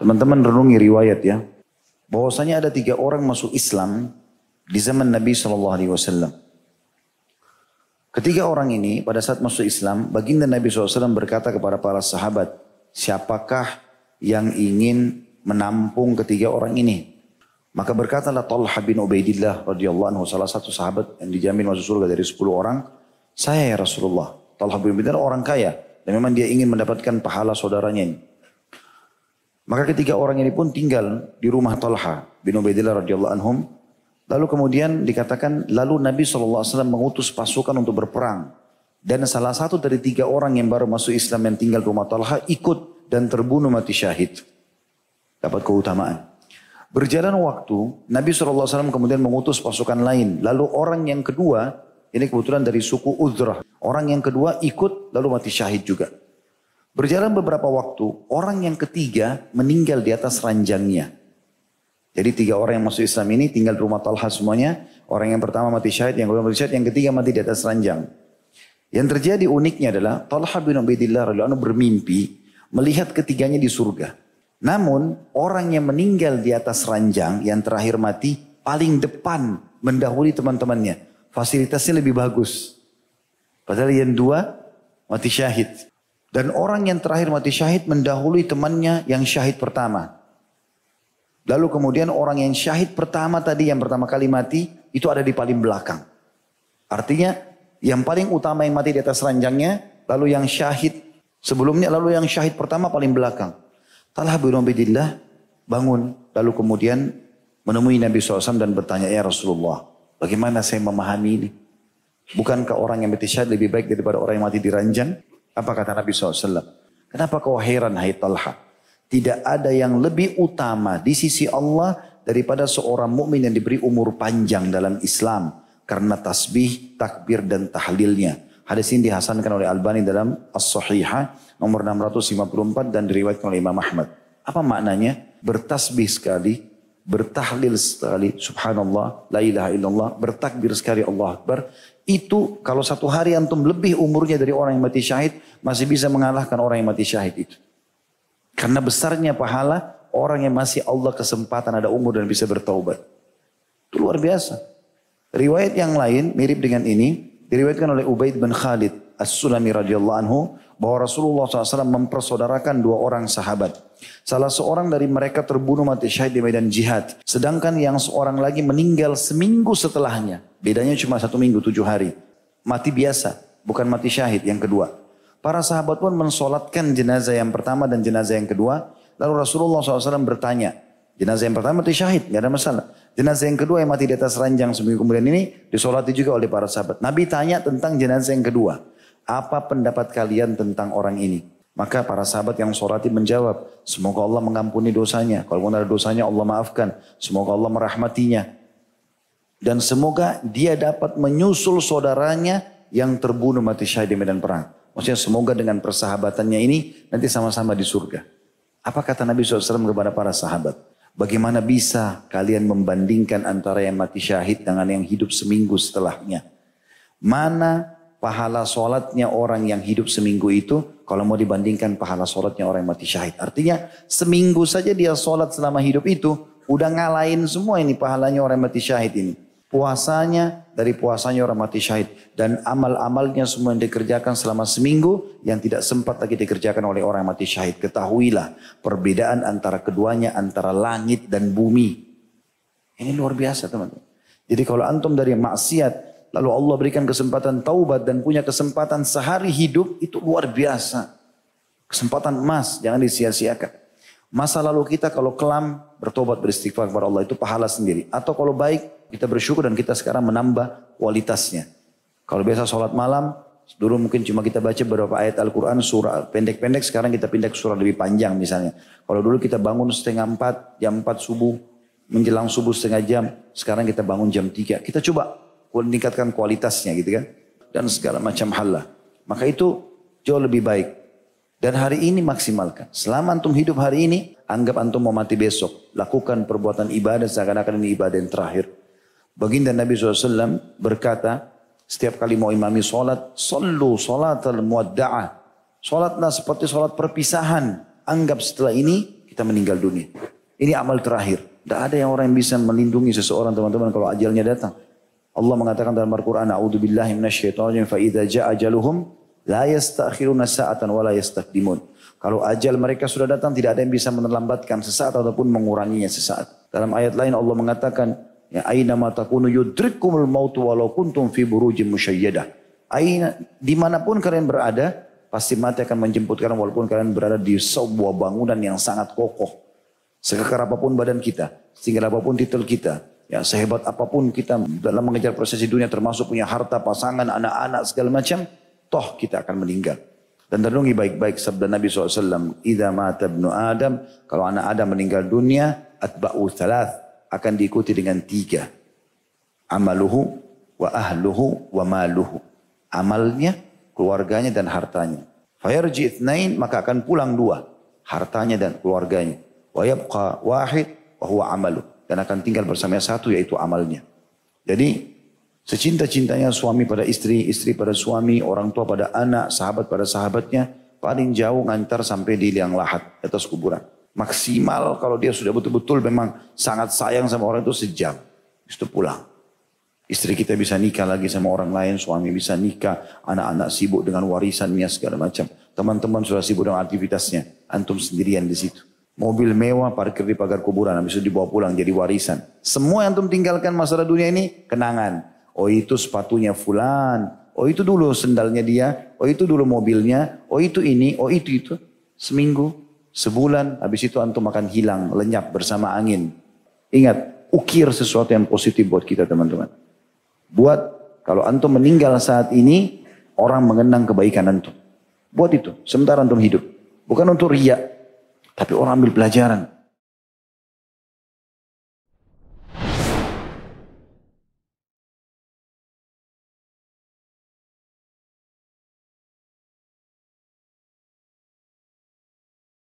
Teman-teman renungi riwayat ya. Bahwasanya ada tiga orang masuk Islam di zaman Nabi Shallallahu Alaihi Wasallam. Ketiga orang ini pada saat masuk Islam, baginda Nabi SAW berkata kepada para sahabat, siapakah yang ingin menampung ketiga orang ini? Maka berkatalah Talha bin Ubaidillah radhiyallahu anhu salah satu sahabat yang dijamin masuk surga dari 10 orang, saya ya Rasulullah. Talha bin Ubaidillah orang kaya dan memang dia ingin mendapatkan pahala saudaranya ini. Maka ketiga orang ini pun tinggal di rumah Talha bin Ubaidillah radhiyallahu anhum Lalu kemudian dikatakan, lalu Nabi SAW mengutus pasukan untuk berperang. Dan salah satu dari tiga orang yang baru masuk Islam yang tinggal di rumah Talha ikut dan terbunuh mati syahid. Dapat keutamaan. Berjalan waktu, Nabi SAW kemudian mengutus pasukan lain. Lalu orang yang kedua, ini kebetulan dari suku Udrah. Orang yang kedua ikut lalu mati syahid juga. Berjalan beberapa waktu, orang yang ketiga meninggal di atas ranjangnya. Jadi tiga orang yang masuk Islam ini tinggal di rumah Talha semuanya. Orang yang pertama mati syahid, yang kedua mati syahid, yang ketiga mati di atas ranjang. Yang terjadi uniknya adalah Talha bin Ubaidillah radhiyallahu bermimpi melihat ketiganya di surga. Namun orang yang meninggal di atas ranjang yang terakhir mati paling depan mendahului teman-temannya. Fasilitasnya lebih bagus. Padahal yang dua mati syahid. Dan orang yang terakhir mati syahid mendahului temannya yang syahid pertama. Lalu kemudian orang yang syahid pertama tadi yang pertama kali mati itu ada di paling belakang. Artinya yang paling utama yang mati di atas ranjangnya, lalu yang syahid sebelumnya, lalu yang syahid pertama paling belakang. Talha bin Ubaidillah bangun, lalu kemudian menemui Nabi SAW dan bertanya, Ya Rasulullah, bagaimana saya memahami ini? Bukankah orang yang mati syahid lebih baik daripada orang yang mati di ranjang? Apa kata Nabi SAW? Kenapa kau heran hai Talha? Tidak ada yang lebih utama di sisi Allah daripada seorang mukmin yang diberi umur panjang dalam Islam karena tasbih, takbir dan tahlilnya. Hadis ini dihasankan oleh Albani dalam As-Sahihah nomor 654 dan diriwayatkan oleh Imam Ahmad. Apa maknanya? Bertasbih sekali, bertahlil sekali, subhanallah, la ilaha illallah, bertakbir sekali Allah Akbar. Itu kalau satu hari antum lebih umurnya dari orang yang mati syahid, masih bisa mengalahkan orang yang mati syahid itu. Karena besarnya pahala orang yang masih Allah kesempatan ada umur dan bisa bertaubat. Itu luar biasa. Riwayat yang lain mirip dengan ini diriwayatkan oleh Ubaid bin Khalid As-Sulami radhiyallahu anhu bahwa Rasulullah SAW mempersaudarakan dua orang sahabat. Salah seorang dari mereka terbunuh mati syahid di medan jihad. Sedangkan yang seorang lagi meninggal seminggu setelahnya. Bedanya cuma satu minggu, tujuh hari. Mati biasa, bukan mati syahid yang kedua. Para sahabat pun mensolatkan jenazah yang pertama dan jenazah yang kedua. Lalu Rasulullah SAW bertanya, jenazah yang pertama mati syahid, nggak ada masalah. Jenazah yang kedua yang mati di atas ranjang seminggu kemudian ini disolati juga oleh para sahabat. Nabi tanya tentang jenazah yang kedua. Apa pendapat kalian tentang orang ini? Maka para sahabat yang solati menjawab, semoga Allah mengampuni dosanya. Kalau ada dosanya Allah maafkan. Semoga Allah merahmatinya. Dan semoga dia dapat menyusul saudaranya yang terbunuh mati syahid di medan perang. Maksudnya semoga dengan persahabatannya ini nanti sama-sama di surga. Apa kata Nabi SAW kepada para sahabat? Bagaimana bisa kalian membandingkan antara yang mati syahid dengan yang hidup seminggu setelahnya? Mana pahala sholatnya orang yang hidup seminggu itu kalau mau dibandingkan pahala sholatnya orang yang mati syahid. Artinya seminggu saja dia sholat selama hidup itu udah ngalahin semua ini pahalanya orang yang mati syahid ini puasanya dari puasanya orang mati syahid dan amal-amalnya semua yang dikerjakan selama seminggu yang tidak sempat lagi dikerjakan oleh orang yang mati syahid. Ketahuilah perbedaan antara keduanya antara langit dan bumi. Ini luar biasa teman-teman. Jadi kalau antum dari maksiat lalu Allah berikan kesempatan taubat dan punya kesempatan sehari hidup itu luar biasa. Kesempatan emas jangan disia-siakan. Masa lalu kita kalau kelam bertobat beristighfar kepada Allah itu pahala sendiri. Atau kalau baik kita bersyukur dan kita sekarang menambah kualitasnya. Kalau biasa sholat malam, dulu mungkin cuma kita baca beberapa ayat Al-Quran surah pendek-pendek, sekarang kita pindah ke surah lebih panjang misalnya. Kalau dulu kita bangun setengah empat, jam empat subuh, menjelang subuh setengah jam, sekarang kita bangun jam tiga. Kita coba meningkatkan kualitasnya gitu kan. Dan segala macam hal lah. Maka itu jauh lebih baik. Dan hari ini maksimalkan. Selama antum hidup hari ini, anggap antum mau mati besok. Lakukan perbuatan ibadah seakan-akan ini ibadah yang terakhir. Baginda Nabi SAW berkata, setiap kali mau imami sholat, Sallu sholat al-muwadda'ah. Sholatlah seperti sholat perpisahan. Anggap setelah ini kita meninggal dunia. Ini amal terakhir. Tidak ada yang orang yang bisa melindungi seseorang teman-teman kalau ajalnya datang. Allah mengatakan dalam Al-Quran, A'udhu billahi minasyaitonir fa idza ja'a ajaluhum la yastakhiruna sa'atan wa la yastaqdimun. Kalau ajal mereka sudah datang tidak ada yang bisa menelambatkan sesaat ataupun menguranginya sesaat. Dalam ayat lain Allah mengatakan, ya aina ma takunu yudrikumul mautu walau kuntum fi burujin musyayyadah. Aina di mana pun kalian berada, pasti mati akan menjemput kalian walaupun kalian berada di sebuah bangunan yang sangat kokoh. Sekekar apa pun badan kita, setinggi apa pun titel kita, ya sehebat apa pun kita dalam mengejar prosesi dunia termasuk punya harta, pasangan, anak-anak segala macam, toh kita akan meninggal. Dan renungi baik-baik sabda Nabi SAW, Ida mata Adam, kalau anak Adam meninggal dunia, atba'u thalath, akan diikuti dengan tiga. Amaluhu, wa ahluhu, wa maluhu. Amalnya, keluarganya dan hartanya. Fayarji ithnain, maka akan pulang dua. Hartanya dan keluarganya. Wa yabqa wahid wa huwa amalu. Dan akan tinggal bersama satu yaitu amalnya. Jadi secinta-cintanya suami pada istri, istri pada suami, orang tua pada anak, sahabat pada sahabatnya, paling jauh ngantar sampai di liang lahat atas kuburan. Maksimal kalau dia sudah betul-betul memang sangat sayang sama orang itu sejam. Itu pulang. Istri kita bisa nikah lagi sama orang lain, suami bisa nikah, anak-anak sibuk dengan warisannya segala macam. Teman-teman sudah sibuk dengan aktivitasnya. Antum sendirian di situ. Mobil mewah parkir di pagar kuburan habis itu dibawa pulang jadi warisan. Semua yang antum tinggalkan masalah dunia ini kenangan. Oh itu sepatunya fulan. Oh itu dulu sendalnya dia. Oh itu dulu mobilnya. Oh itu ini. Oh itu itu. Seminggu, sebulan habis itu antum akan hilang lenyap bersama angin. Ingat, ukir sesuatu yang positif buat kita teman-teman. Buat kalau antum meninggal saat ini orang mengenang kebaikan antum. Buat itu, sementara antum hidup. Bukan untuk riak, tapi orang ambil pelajaran.